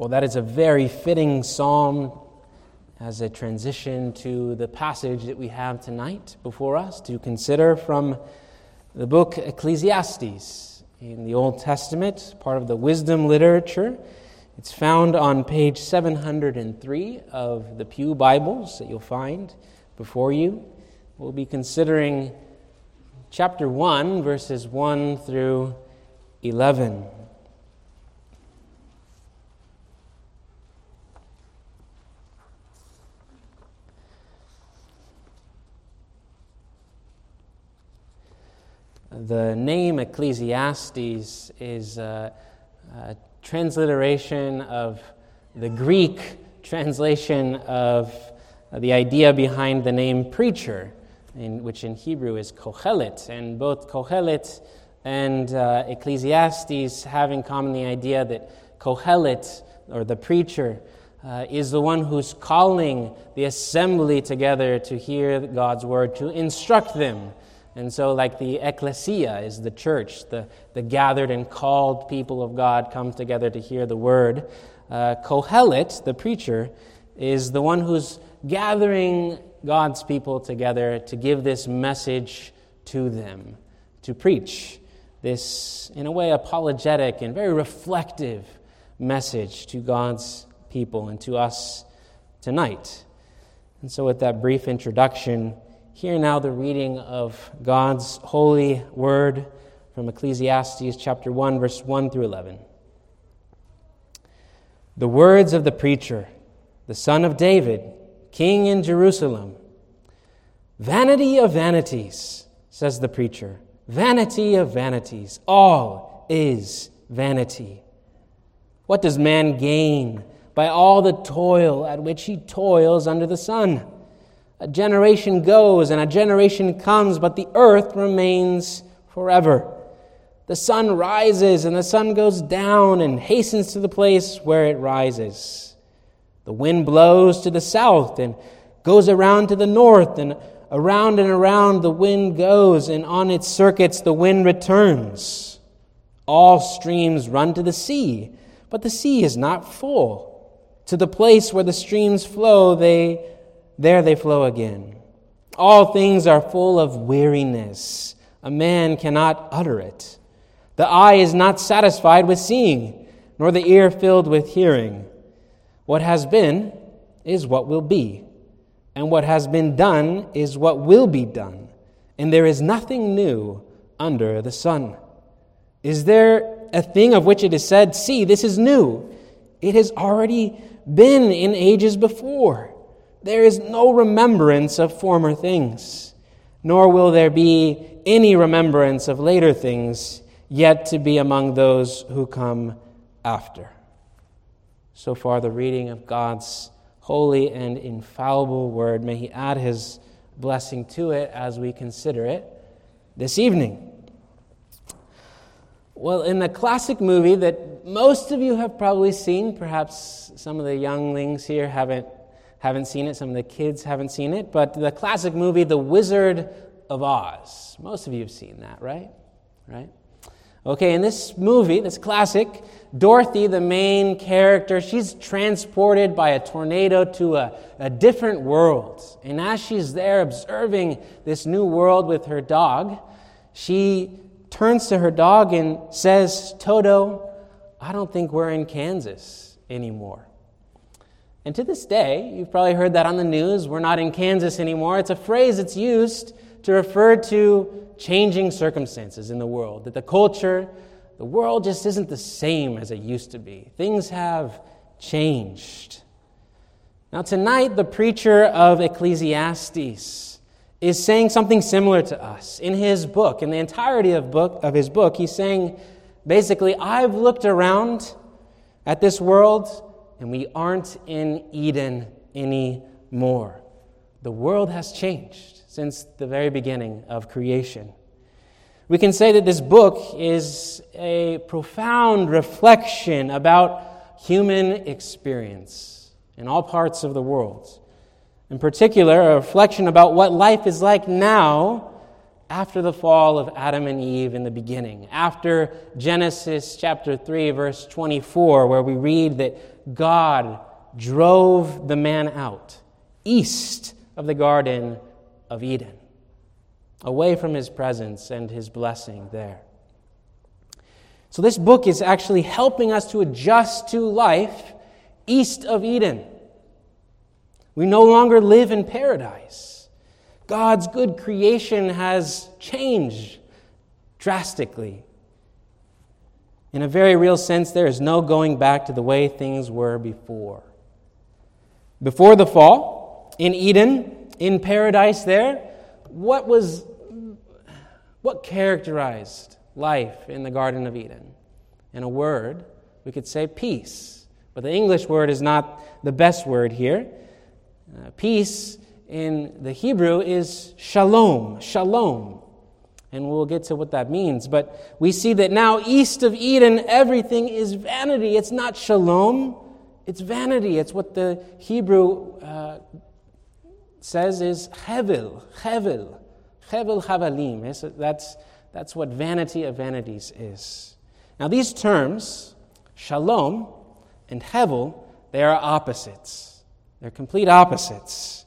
Well, that is a very fitting psalm as a transition to the passage that we have tonight before us to consider from the book Ecclesiastes in the Old Testament, part of the wisdom literature. It's found on page 703 of the Pew Bibles that you'll find before you. We'll be considering chapter 1, verses 1 through 11. The name Ecclesiastes is a, a transliteration of the Greek translation of the idea behind the name preacher, in, which in Hebrew is Kohelet. And both Kohelet and uh, Ecclesiastes have in common the idea that Kohelet, or the preacher, uh, is the one who's calling the assembly together to hear God's word, to instruct them and so, like the ecclesia is the church, the, the gathered and called people of God come together to hear the word. Uh, Kohelet, the preacher, is the one who's gathering God's people together to give this message to them, to preach this, in a way, apologetic and very reflective message to God's people and to us tonight. And so, with that brief introduction, Hear now the reading of God's holy word from Ecclesiastes chapter 1, verse 1 through 11. The words of the preacher, the son of David, king in Jerusalem. Vanity of vanities, says the preacher. Vanity of vanities. All is vanity. What does man gain by all the toil at which he toils under the sun? A generation goes and a generation comes, but the earth remains forever. The sun rises and the sun goes down and hastens to the place where it rises. The wind blows to the south and goes around to the north, and around and around the wind goes, and on its circuits the wind returns. All streams run to the sea, but the sea is not full. To the place where the streams flow, they there they flow again. All things are full of weariness. A man cannot utter it. The eye is not satisfied with seeing, nor the ear filled with hearing. What has been is what will be, and what has been done is what will be done, and there is nothing new under the sun. Is there a thing of which it is said, See, this is new? It has already been in ages before. There is no remembrance of former things, nor will there be any remembrance of later things yet to be among those who come after. So far, the reading of God's holy and infallible word. May He add His blessing to it as we consider it this evening. Well, in the classic movie that most of you have probably seen, perhaps some of the younglings here haven't haven't seen it, some of the kids haven't seen it, but the classic movie, The Wizard of Oz. Most of you have seen that, right? Right? Okay, in this movie, this classic, Dorothy, the main character, she's transported by a tornado to a, a different world. And as she's there observing this new world with her dog, she turns to her dog and says, Toto, I don't think we're in Kansas anymore. And to this day, you've probably heard that on the news. We're not in Kansas anymore. It's a phrase that's used to refer to changing circumstances in the world, that the culture, the world just isn't the same as it used to be. Things have changed. Now, tonight, the preacher of Ecclesiastes is saying something similar to us. In his book, in the entirety of, book, of his book, he's saying basically, I've looked around at this world and we aren't in Eden anymore. The world has changed since the very beginning of creation. We can say that this book is a profound reflection about human experience in all parts of the world. In particular, a reflection about what life is like now after the fall of Adam and Eve in the beginning, after Genesis chapter 3, verse 24, where we read that God drove the man out east of the Garden of Eden, away from his presence and his blessing there. So, this book is actually helping us to adjust to life east of Eden. We no longer live in paradise. God's good creation has changed drastically. In a very real sense, there is no going back to the way things were before. Before the fall, in Eden, in paradise there, what was what characterized life in the Garden of Eden? In a word, we could say peace. But the English word is not the best word here. Uh, peace in the Hebrew is shalom, shalom. And we'll get to what that means. But we see that now, east of Eden, everything is vanity. It's not shalom, it's vanity. It's what the Hebrew uh, says is hevel, hevel, hevel havalim. That's, that's what vanity of vanities is. Now, these terms, shalom and hevel, they are opposites. They're complete opposites.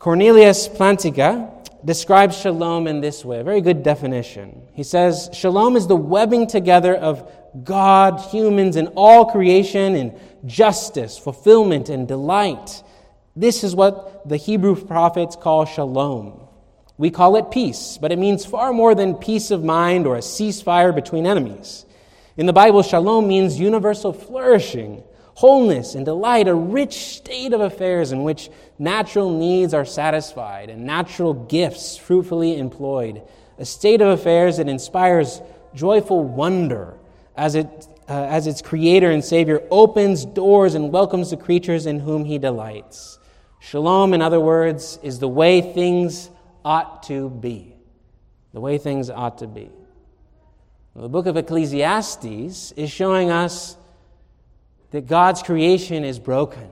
Cornelius Plantinga describes shalom in this way, a very good definition. He says, Shalom is the webbing together of God, humans, and all creation in justice, fulfillment, and delight. This is what the Hebrew prophets call shalom. We call it peace, but it means far more than peace of mind or a ceasefire between enemies. In the Bible, shalom means universal flourishing, wholeness, and delight, a rich state of affairs in which natural needs are satisfied and natural gifts fruitfully employed, a state of affairs that inspires joyful wonder as, it, uh, as its creator and savior opens doors and welcomes the creatures in whom he delights. Shalom, in other words, is the way things ought to be. The way things ought to be. Well, the book of Ecclesiastes is showing us that God's creation is broken,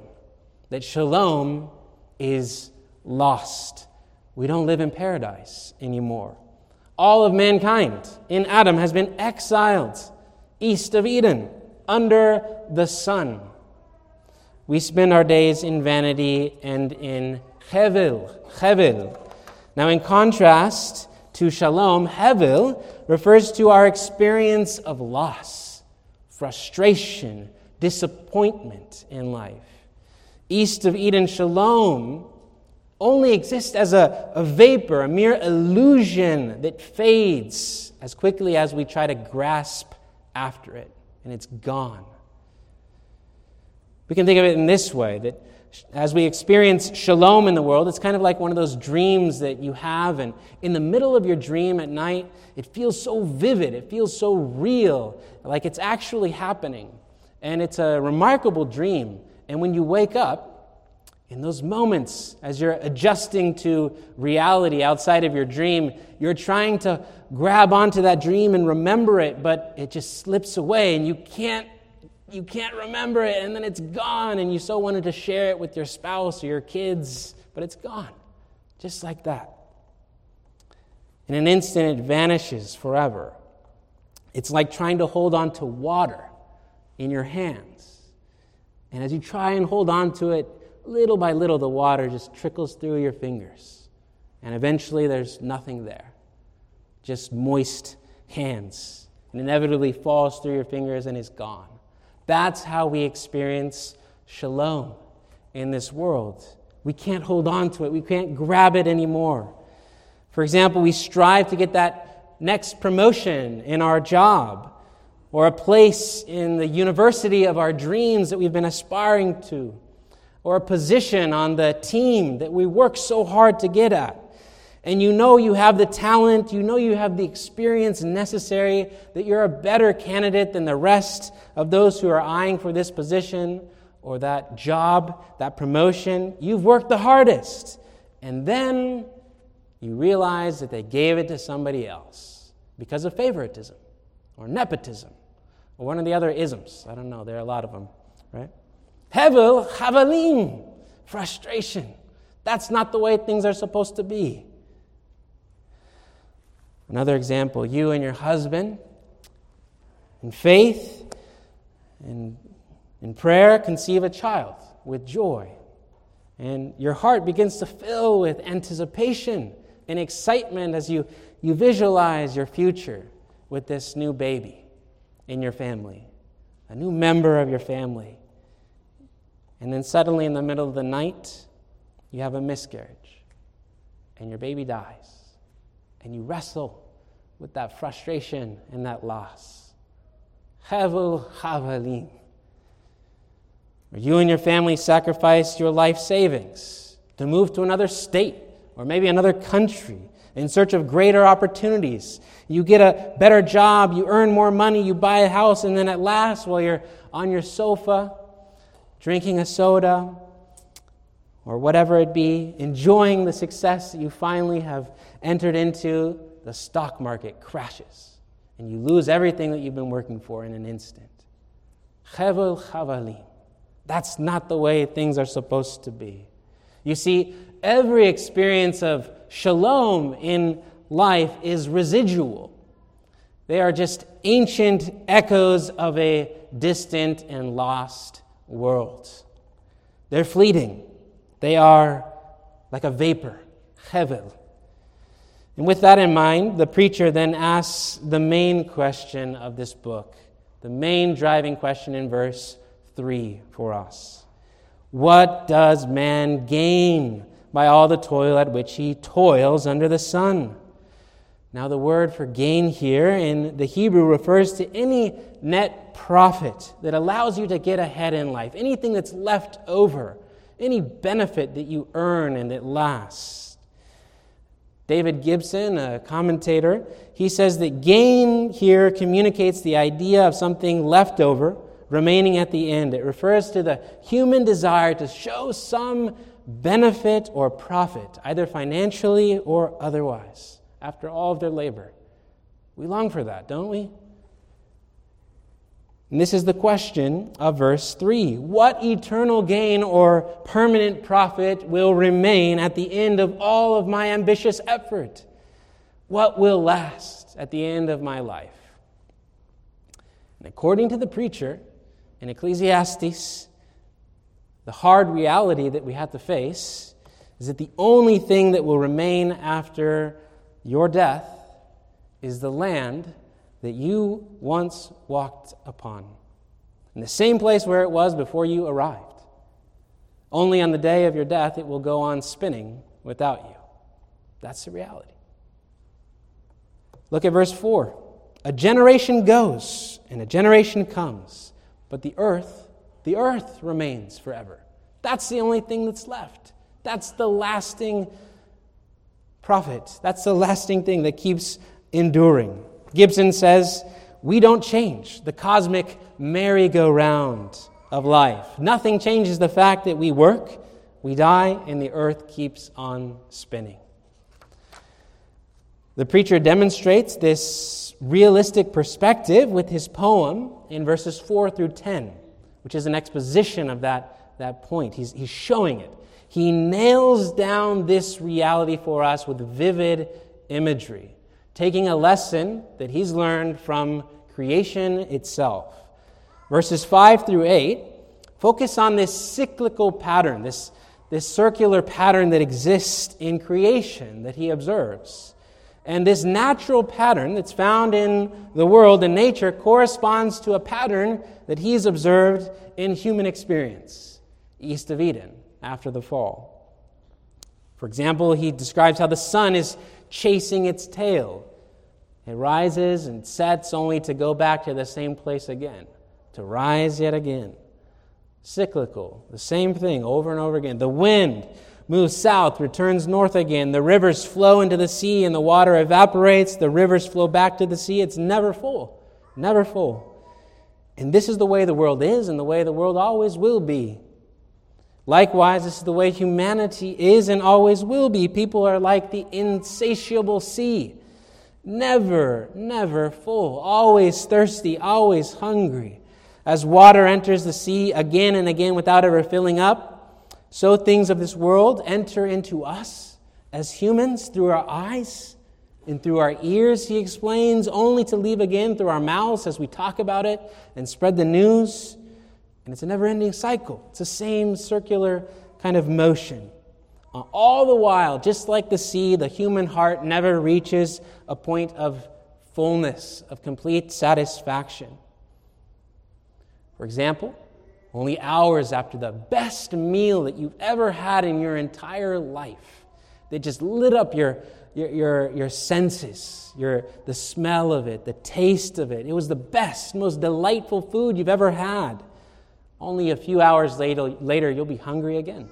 that shalom is lost. We don't live in paradise anymore. All of mankind in Adam has been exiled east of Eden, under the sun. We spend our days in vanity and in hevel. Hevel. Now, in contrast to shalom, hevel refers to our experience of loss, frustration, disappointment in life. East of Eden, shalom only exists as a, a vapor, a mere illusion that fades as quickly as we try to grasp after it, and it's gone. We can think of it in this way that as we experience shalom in the world, it's kind of like one of those dreams that you have, and in the middle of your dream at night, it feels so vivid, it feels so real, like it's actually happening. And it's a remarkable dream. And when you wake up, in those moments, as you're adjusting to reality outside of your dream, you're trying to grab onto that dream and remember it, but it just slips away and you can't you can't remember it and then it's gone and you so wanted to share it with your spouse or your kids, but it's gone. Just like that. In an instant, it vanishes forever. It's like trying to hold on to water in your hands. And as you try and hold on to it, little by little, the water just trickles through your fingers. And eventually, there's nothing there, just moist hands. And inevitably falls through your fingers and is gone. That's how we experience shalom in this world. We can't hold on to it, we can't grab it anymore. For example, we strive to get that next promotion in our job or a place in the university of our dreams that we've been aspiring to or a position on the team that we work so hard to get at. And you know you have the talent, you know you have the experience necessary, that you're a better candidate than the rest of those who are eyeing for this position or that job, that promotion. You've worked the hardest. And then you realize that they gave it to somebody else because of favoritism or nepotism or one of the other isms. I don't know, there are a lot of them, right? Hevel, havalim, frustration. That's not the way things are supposed to be. Another example you and your husband, in faith and in prayer, conceive a child with joy. And your heart begins to fill with anticipation and excitement as you, you visualize your future with this new baby in your family, a new member of your family. And then suddenly, in the middle of the night, you have a miscarriage and your baby dies. And you wrestle with that frustration and that loss. Hevel Havalim. Or you and your family sacrifice your life savings to move to another state or maybe another country in search of greater opportunities. You get a better job, you earn more money, you buy a house, and then at last, while you're on your sofa, drinking a soda, or whatever it be, enjoying the success that you finally have entered into, the stock market crashes and you lose everything that you've been working for in an instant. That's not the way things are supposed to be. You see, every experience of shalom in life is residual. They are just ancient echoes of a distant and lost world. They're fleeting. They are like a vapor, hevel. And with that in mind, the preacher then asks the main question of this book, the main driving question in verse 3 for us. What does man gain by all the toil at which he toils under the sun? Now, the word for gain here in the Hebrew refers to any net profit that allows you to get ahead in life, anything that's left over, any benefit that you earn and that lasts. David Gibson, a commentator, he says that gain here communicates the idea of something left over, remaining at the end. It refers to the human desire to show some benefit or profit, either financially or otherwise after all of their labor. We long for that, don't we? And this is the question of verse 3. What eternal gain or permanent profit will remain at the end of all of my ambitious effort? What will last at the end of my life? And according to the preacher in Ecclesiastes, the hard reality that we have to face is that the only thing that will remain after your death is the land that you once walked upon, in the same place where it was before you arrived. Only on the day of your death it will go on spinning without you. That's the reality. Look at verse 4. A generation goes and a generation comes, but the earth, the earth remains forever. That's the only thing that's left. That's the lasting profit. That's the lasting thing that keeps enduring. Gibson says, We don't change the cosmic merry-go-round of life. Nothing changes the fact that we work, we die, and the earth keeps on spinning. The preacher demonstrates this realistic perspective with his poem in verses 4 through 10, which is an exposition of that, that point. He's, he's showing it. He nails down this reality for us with vivid imagery, taking a lesson that he's learned from creation itself. Verses 5 through 8 focus on this cyclical pattern, this, this circular pattern that exists in creation that he observes. And this natural pattern that's found in the world and nature corresponds to a pattern that he's observed in human experience, east of Eden after the fall. For example, he describes how the sun is chasing its tail. It rises and sets only to go back to the same place again, to rise yet again. Cyclical, the same thing over and over again. The wind moves south, returns north again. The rivers flow into the sea, and the water evaporates. The rivers flow back to the sea. It's never full, never full. And this is the way the world is, and the way the world always will be. Likewise, this is the way humanity is and always will be. People are like the insatiable sea, never, never full, always thirsty, always hungry. As water enters the sea again and again without ever filling up, so things of this world enter into us as humans through our eyes and through our ears, he explains, only to leave again through our mouths as we talk about it and spread the news. And it's a never ending cycle. It's the same circular kind of motion. Uh, all the while, just like the sea, the human heart never reaches a point of fullness, of complete satisfaction. For example, only hours after the best meal that you've ever had in your entire life, that just lit up your, your, your, your senses, your, the smell of it, the taste of it. It was the best, most delightful food you've ever had. Only a few hours later, later you'll be hungry again.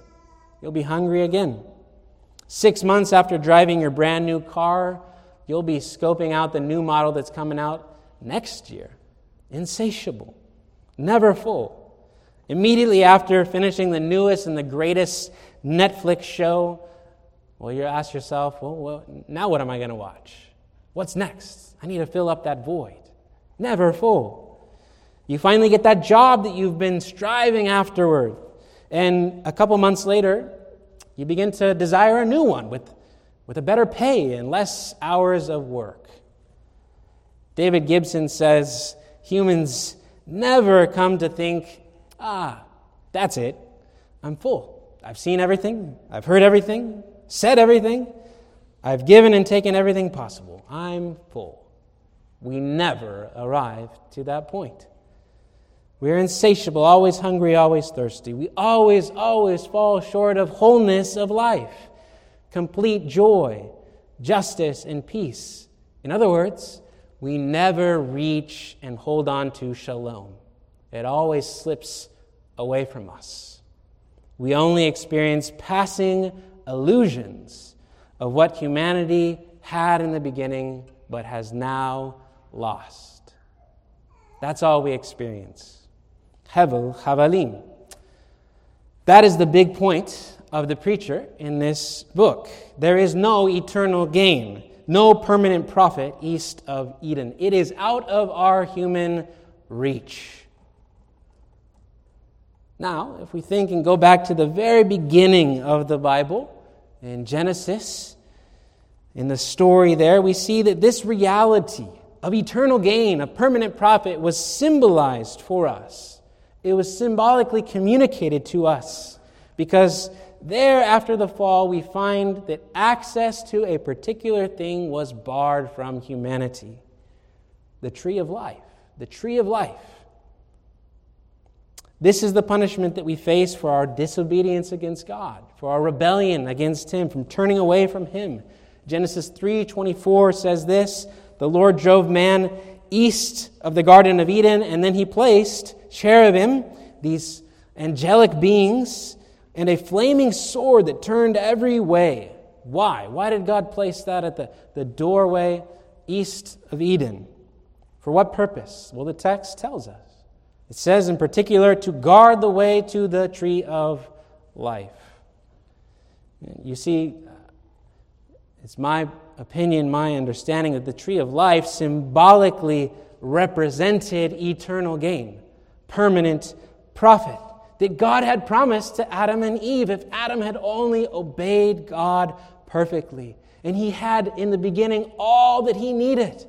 You'll be hungry again. Six months after driving your brand new car, you'll be scoping out the new model that's coming out next year. Insatiable, never full. Immediately after finishing the newest and the greatest Netflix show, well, you ask yourself, well, well now what am I going to watch? What's next? I need to fill up that void. Never full. You finally get that job that you've been striving afterward. And a couple months later, you begin to desire a new one with, with a better pay and less hours of work. David Gibson says humans never come to think, ah, that's it. I'm full. I've seen everything. I've heard everything said everything, I've given and taken everything possible. I'm full. We never arrive to that point. We're insatiable, always hungry, always thirsty. We always, always fall short of wholeness of life, complete joy, justice, and peace. In other words, we never reach and hold on to shalom. It always slips away from us. We only experience passing illusions of what humanity had in the beginning but has now lost. That's all we experience. Hevel Havalim. That is the big point of the preacher in this book. There is no eternal gain, no permanent profit east of Eden. It is out of our human reach. Now, if we think and go back to the very beginning of the Bible, in Genesis, in the story there, we see that this reality of eternal gain, of permanent profit, was symbolized for us. It was symbolically communicated to us because there, after the fall, we find that access to a particular thing was barred from humanity the tree of life. The tree of life. This is the punishment that we face for our disobedience against God, for our rebellion against him, from turning away from him. Genesis 3:24 says this, the Lord drove man east of the garden of Eden and then he placed cherubim, these angelic beings, and a flaming sword that turned every way. Why? Why did God place that at the, the doorway east of Eden? For what purpose? Well, the text tells us. It says in particular to guard the way to the tree of life. You see, it's my opinion, my understanding that the tree of life symbolically represented eternal gain, permanent profit that God had promised to Adam and Eve if Adam had only obeyed God perfectly. And he had in the beginning all that he needed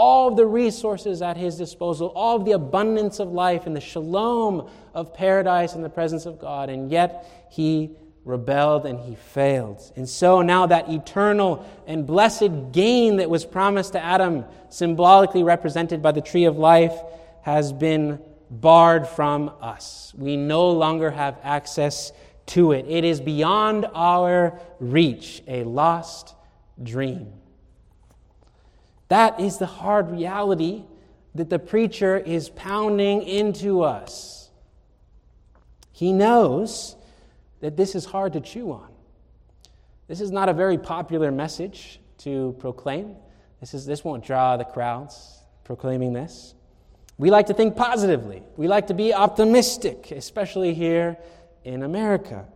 all of the resources at his disposal, all of the abundance of life and the shalom of paradise in the presence of God, and yet he rebelled and he failed. And so now that eternal and blessed gain that was promised to Adam, symbolically represented by the tree of life, has been barred from us. We no longer have access to it. It is beyond our reach, a lost dream. That is the hard reality that the preacher is pounding into us. He knows that this is hard to chew on. This is not a very popular message to proclaim. This, is, this won't draw the crowds proclaiming this. We like to think positively. We like to be optimistic, especially here in America.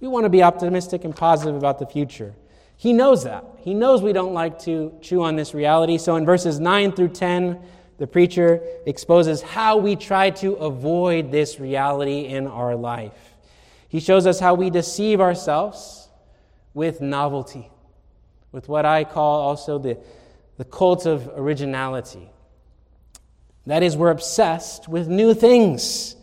We want to be optimistic and positive about the future. He knows that. He knows we don't like to chew on this reality. So in verses 9 through 10, the preacher exposes how we try to avoid this reality in our life. He shows us how we deceive ourselves with novelty, with what I call also the, the cult of originality. That is, we're obsessed with new things,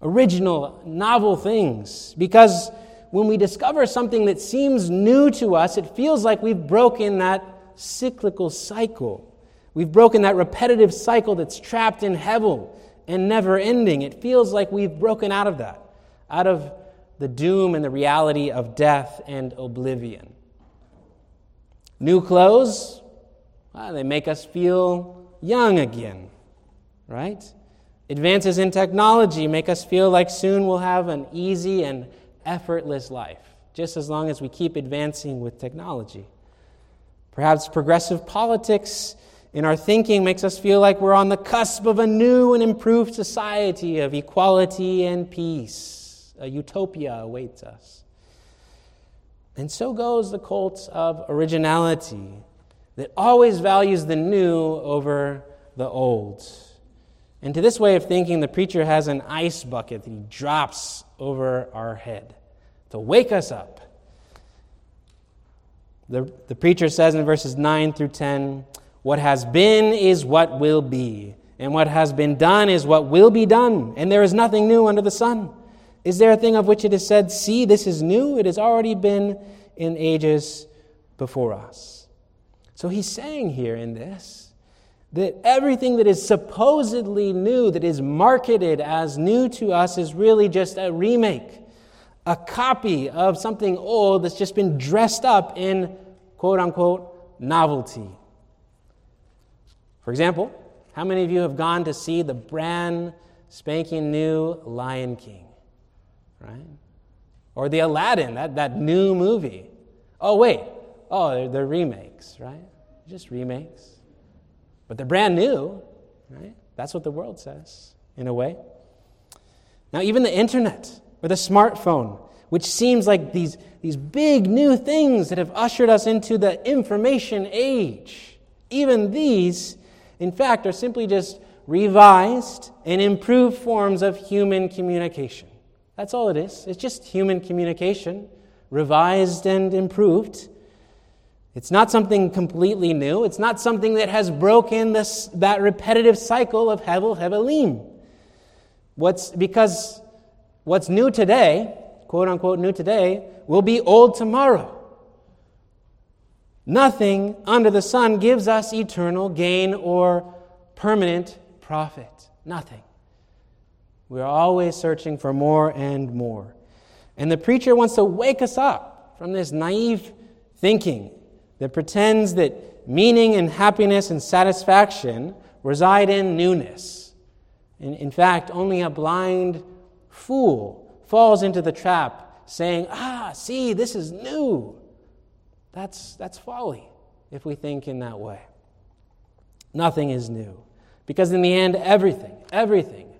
original, novel things, because when we discover something that seems new to us, it feels like we've broken that cyclical cycle. We've broken that repetitive cycle that's trapped in Hevel and never ending. It feels like we've broken out of that, out of the doom and the reality of death and oblivion. New clothes, well, they make us feel young again, right? Advances in technology make us feel like soon we'll have an easy and effortless life, just as long as we keep advancing with technology. Perhaps progressive politics in our thinking makes us feel like we're on the cusp of a new and improved society of equality and peace. A utopia awaits us. And so goes the cult of originality that always values the new over the old. And to this way of thinking, the preacher has an ice bucket that he drops over our head to wake us up. The, the preacher says in verses 9 through 10 what has been is what will be, and what has been done is what will be done, and there is nothing new under the sun. Is there a thing of which it is said, See, this is new? It has already been in ages before us. So he's saying here in this that everything that is supposedly new, that is marketed as new to us, is really just a remake, a copy of something old that's just been dressed up in quote unquote novelty. For example, how many of you have gone to see the brand spanking new Lion King? Right? Or the Aladdin, that, that new movie. Oh, wait. Oh, they're, they're remakes, right? Just remakes. But they're brand new, right? That's what the world says, in a way. Now, even the internet or the smartphone, which seems like these, these big new things that have ushered us into the information age, even these in fact, are simply just revised and improved forms of human communication. That's all it is. It's just human communication, revised and improved. It's not something completely new. It's not something that has broken this, that repetitive cycle of Hevel Hevelim. What's, because what's new today, quote unquote new today, will be old tomorrow. Nothing under the sun gives us eternal gain or permanent profit. Nothing. We are always searching for more and more. And the preacher wants to wake us up from this naive thinking that pretends that meaning and happiness and satisfaction reside in newness. In, in fact, only a blind fool falls into the trap saying, Ah, see, this is new. That's, that's folly if we think in that way. Nothing is new. Because in the end, everything, everything,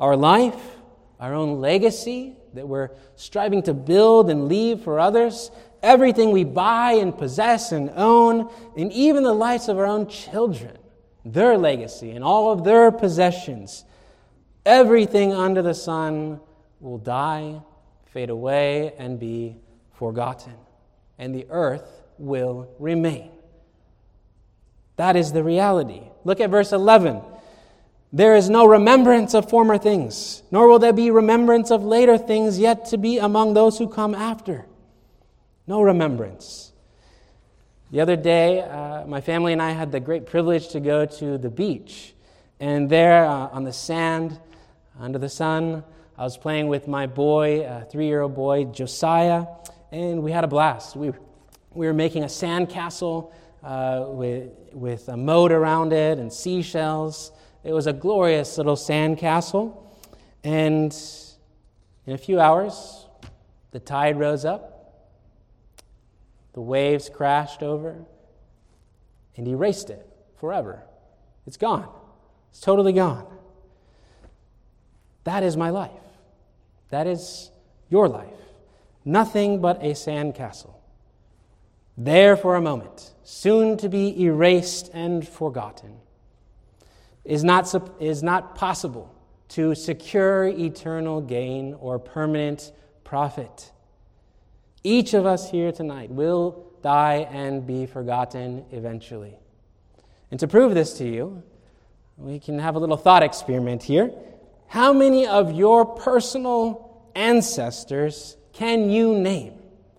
our life, our own legacy that we're striving to build and leave for others, everything we buy and possess and own, and even the lives of our own children, their legacy and all of their possessions, everything under the sun will die, fade away, and be forgotten and the earth will remain. That is the reality. Look at verse 11. There is no remembrance of former things, nor will there be remembrance of later things yet to be among those who come after. No remembrance. The other day, uh, my family and I had the great privilege to go to the beach. And there uh, on the sand, under the sun, I was playing with my boy, a three year old boy, Josiah and we had a blast. We, we were making a sandcastle uh, with, with a moat around it and seashells. It was a glorious little sandcastle. And in a few hours, the tide rose up, the waves crashed over, and erased it forever. It's gone. It's totally gone. That is my life. That is your life nothing but a sandcastle. There for a moment, soon to be erased and forgotten. Is not, is not possible to secure eternal gain or permanent profit. Each of us here tonight will die and be forgotten eventually. And to prove this to you, we can have a little thought experiment here. How many of your personal ancestors can you name?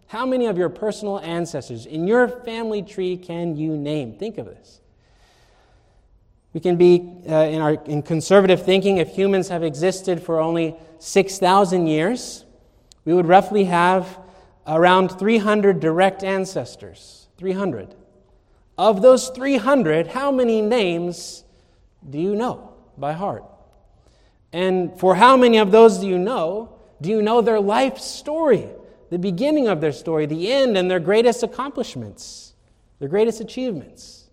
How many of your personal ancestors in your family tree can you name? Think of this. We can be uh, in our in conservative thinking if humans have existed for only 6,000 years, we would roughly have around 300 direct ancestors. 300. Of those 300, how many names do you know by heart? And for how many of those do you know? Do you know their life story, the beginning of their story, the end, and their greatest accomplishments, their greatest achievements?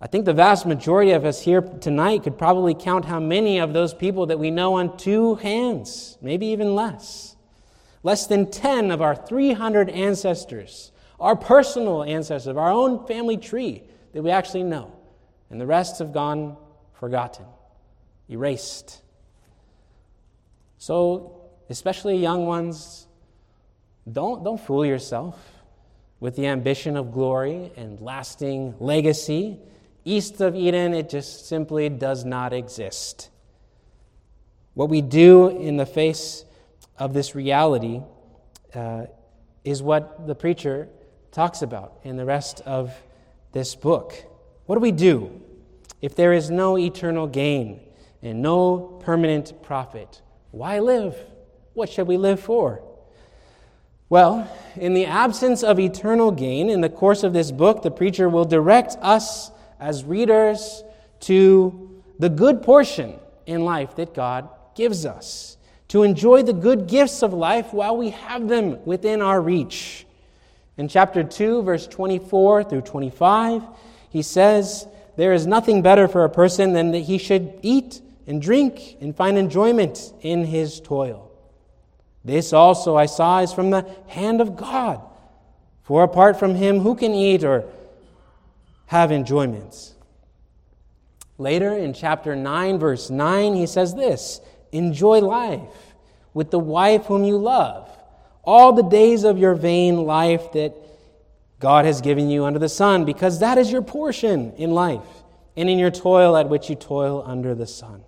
I think the vast majority of us here tonight could probably count how many of those people that we know on two hands, maybe even less. Less than 10 of our 300 ancestors, our personal ancestors, our own family tree that we actually know. And the rest have gone forgotten, erased. So, especially young ones, don't, don't fool yourself with the ambition of glory and lasting legacy East of Eden, it just simply does not exist. What we do in the face of this reality uh, is what the preacher talks about in the rest of this book. What do we do if there is no eternal gain and no permanent profit? Why live? What should we live for? Well, in the absence of eternal gain, in the course of this book, the preacher will direct us as readers to the good portion in life that God gives us, to enjoy the good gifts of life while we have them within our reach. In chapter 2, verse 24 through 25, he says, There is nothing better for a person than that he should eat and drink and find enjoyment in his toil. This also I saw is from the hand of God. For apart from him, who can eat or have enjoyments. Later in chapter 9, verse 9, he says this Enjoy life with the wife whom you love, all the days of your vain life that God has given you under the sun, because that is your portion in life and in your toil at which you toil under the sun.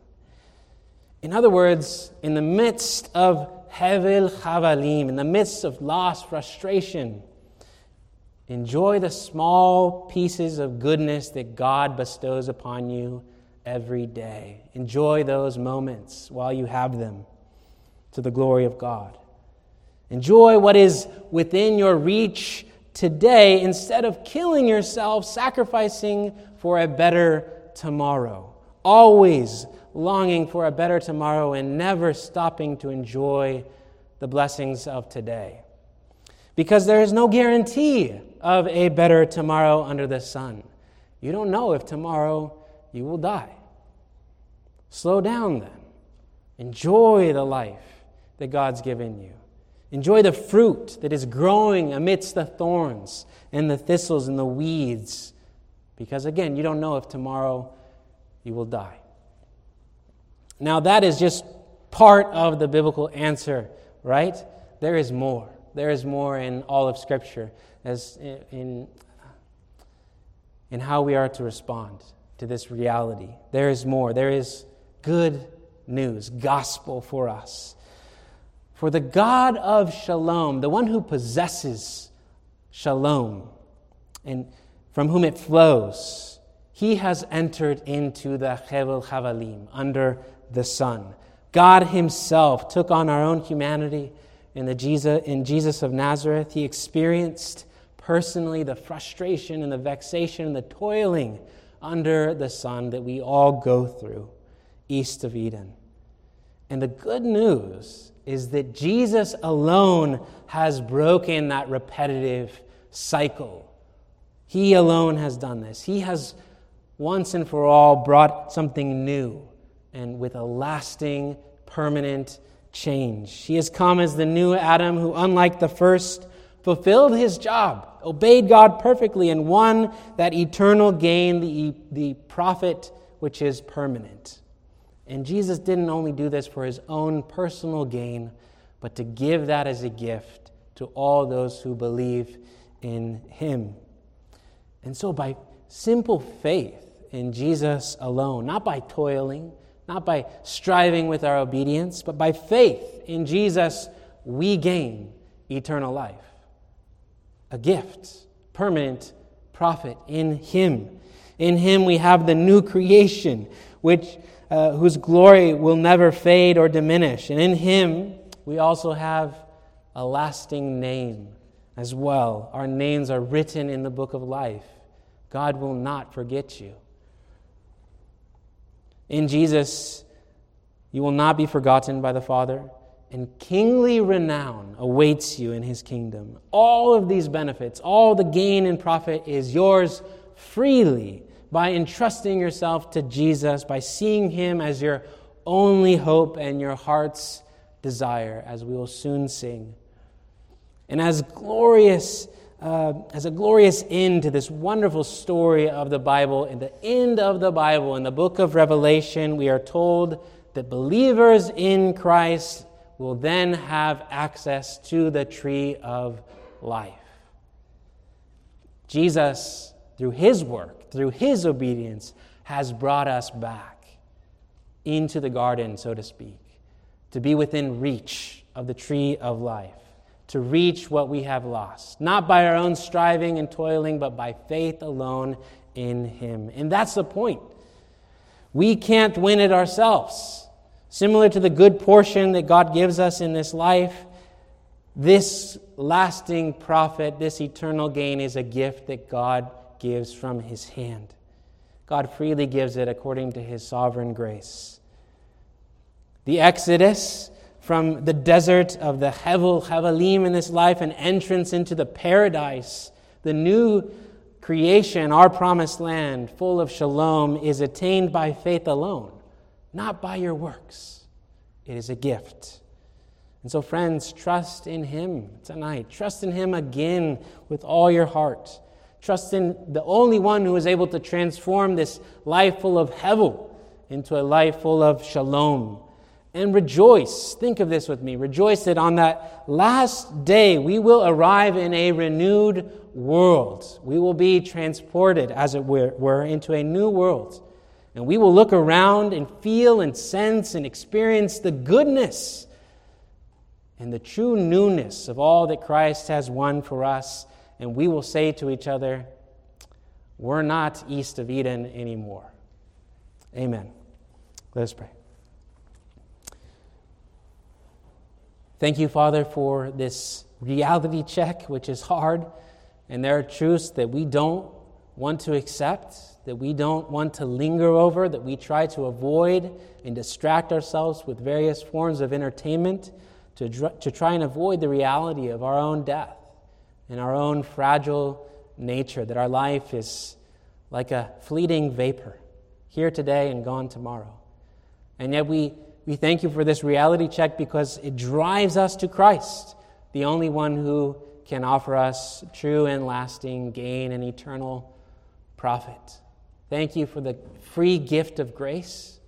In other words, in the midst of Hevel Chavalim, in the midst of loss, frustration, Enjoy the small pieces of goodness that God bestows upon you every day. Enjoy those moments while you have them to the glory of God. Enjoy what is within your reach today instead of killing yourself, sacrificing for a better tomorrow. Always longing for a better tomorrow and never stopping to enjoy the blessings of today. Because there is no guarantee of a better tomorrow under the sun. You don't know if tomorrow you will die. Slow down then. Enjoy the life that God's given you. Enjoy the fruit that is growing amidst the thorns and the thistles and the weeds. Because again, you don't know if tomorrow you will die. Now, that is just part of the biblical answer, right? There is more. There is more in all of Scripture as in, in how we are to respond to this reality. There is more. There is good news, gospel for us. For the God of shalom, the one who possesses shalom, and from whom it flows, he has entered into the Hevel Chavalim, under the sun. God himself took on our own humanity in, the Jesus, in Jesus of Nazareth. He experienced personally the frustration and the vexation and the toiling under the sun that we all go through east of Eden. And the good news is that Jesus alone has broken that repetitive cycle. He alone has done this. He has once and for all brought something new and with a lasting, permanent change. He has come as the new Adam who, unlike the first, fulfilled his job, obeyed God perfectly, and won that eternal gain, the, the profit which is permanent. And Jesus didn't only do this for his own personal gain, but to give that as a gift to all those who believe in Him. And so, by simple faith in Jesus alone, not by toiling, not by striving with our obedience, but by faith in Jesus, we gain eternal life. A gift, permanent profit in Him. In Him we have the new creation, which, uh, whose glory will never fade or diminish. And in Him we also have a lasting name as well. Our names are written in the book of life. God will not forget you. In Jesus, you will not be forgotten by the Father and kingly renown awaits you in his kingdom. All of these benefits, all the gain and profit is yours freely by entrusting yourself to Jesus, by seeing him as your only hope and your heart's desire, as we will soon sing. And as glorious uh, as a glorious end to this wonderful story of the Bible, in the end of the Bible, in the book of Revelation, we are told that believers in Christ will then have access to the tree of life. Jesus, through his work, through his obedience, has brought us back into the garden, so to speak, to be within reach of the tree of life, to reach what we have lost, not by our own striving and toiling, but by faith alone in him. And that's the point. We can't win it ourselves. Similar to the good portion that God gives us in this life, this lasting profit, this eternal gain, is a gift that God gives from His hand. God freely gives it according to His sovereign grace. The Exodus from the desert of the Hevel, Hevelim in this life, and entrance into the paradise, the new creation, our promised land, full of shalom, is attained by faith alone not by your works. It is a gift. And so, friends, trust in Him tonight. Trust in Him again with all your heart. Trust in the only one who is able to transform this life full of hevel into a life full of shalom. And rejoice. Think of this with me. Rejoice that on that last day we will arrive in a renewed world. We will be transported, as it were, into a new world and we will look around and feel and sense and experience the goodness and the true newness of all that Christ has won for us. And we will say to each other, We're not east of Eden anymore. Amen. Let us pray. Thank you, Father, for this reality check, which is hard. And there are truths that we don't want to accept that we don't want to linger over, that we try to avoid and distract ourselves with various forms of entertainment to, to try and avoid the reality of our own death and our own fragile nature, that our life is like a fleeting vapor, here today and gone tomorrow. And yet we, we thank you for this reality check because it drives us to Christ, the only one who can offer us true and lasting gain and eternal profit. Thank you for the free gift of grace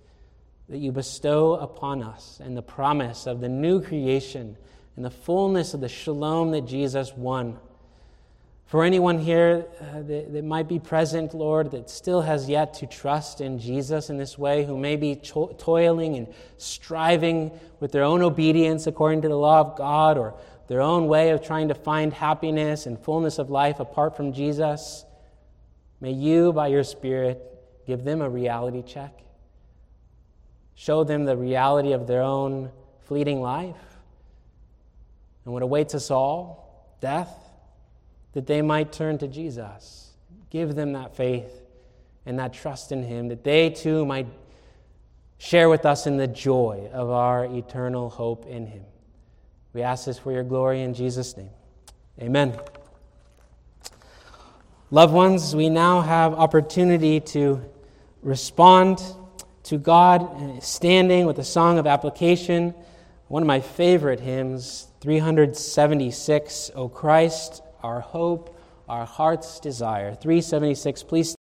that you bestow upon us and the promise of the new creation and the fullness of the shalom that Jesus won. For anyone here uh, that, that, might be present, Lord, that still has yet to trust in Jesus in this way, who may be to- toiling and striving with their own obedience according to the law of God or their own way of trying to find happiness and fullness of life apart from Jesus, May you, by your Spirit, give them a reality check. Show them the reality of their own fleeting life and what awaits us all death that they might turn to Jesus. Give them that faith and that trust in Him, that they too might share with us in the joy of our eternal hope in Him. We ask this for your glory in Jesus' name. Amen. Loved ones, we now have opportunity to respond to God standing with a song of application. One of my favorite hymns, 376, O Christ, our hope, our heart's desire. 376, please.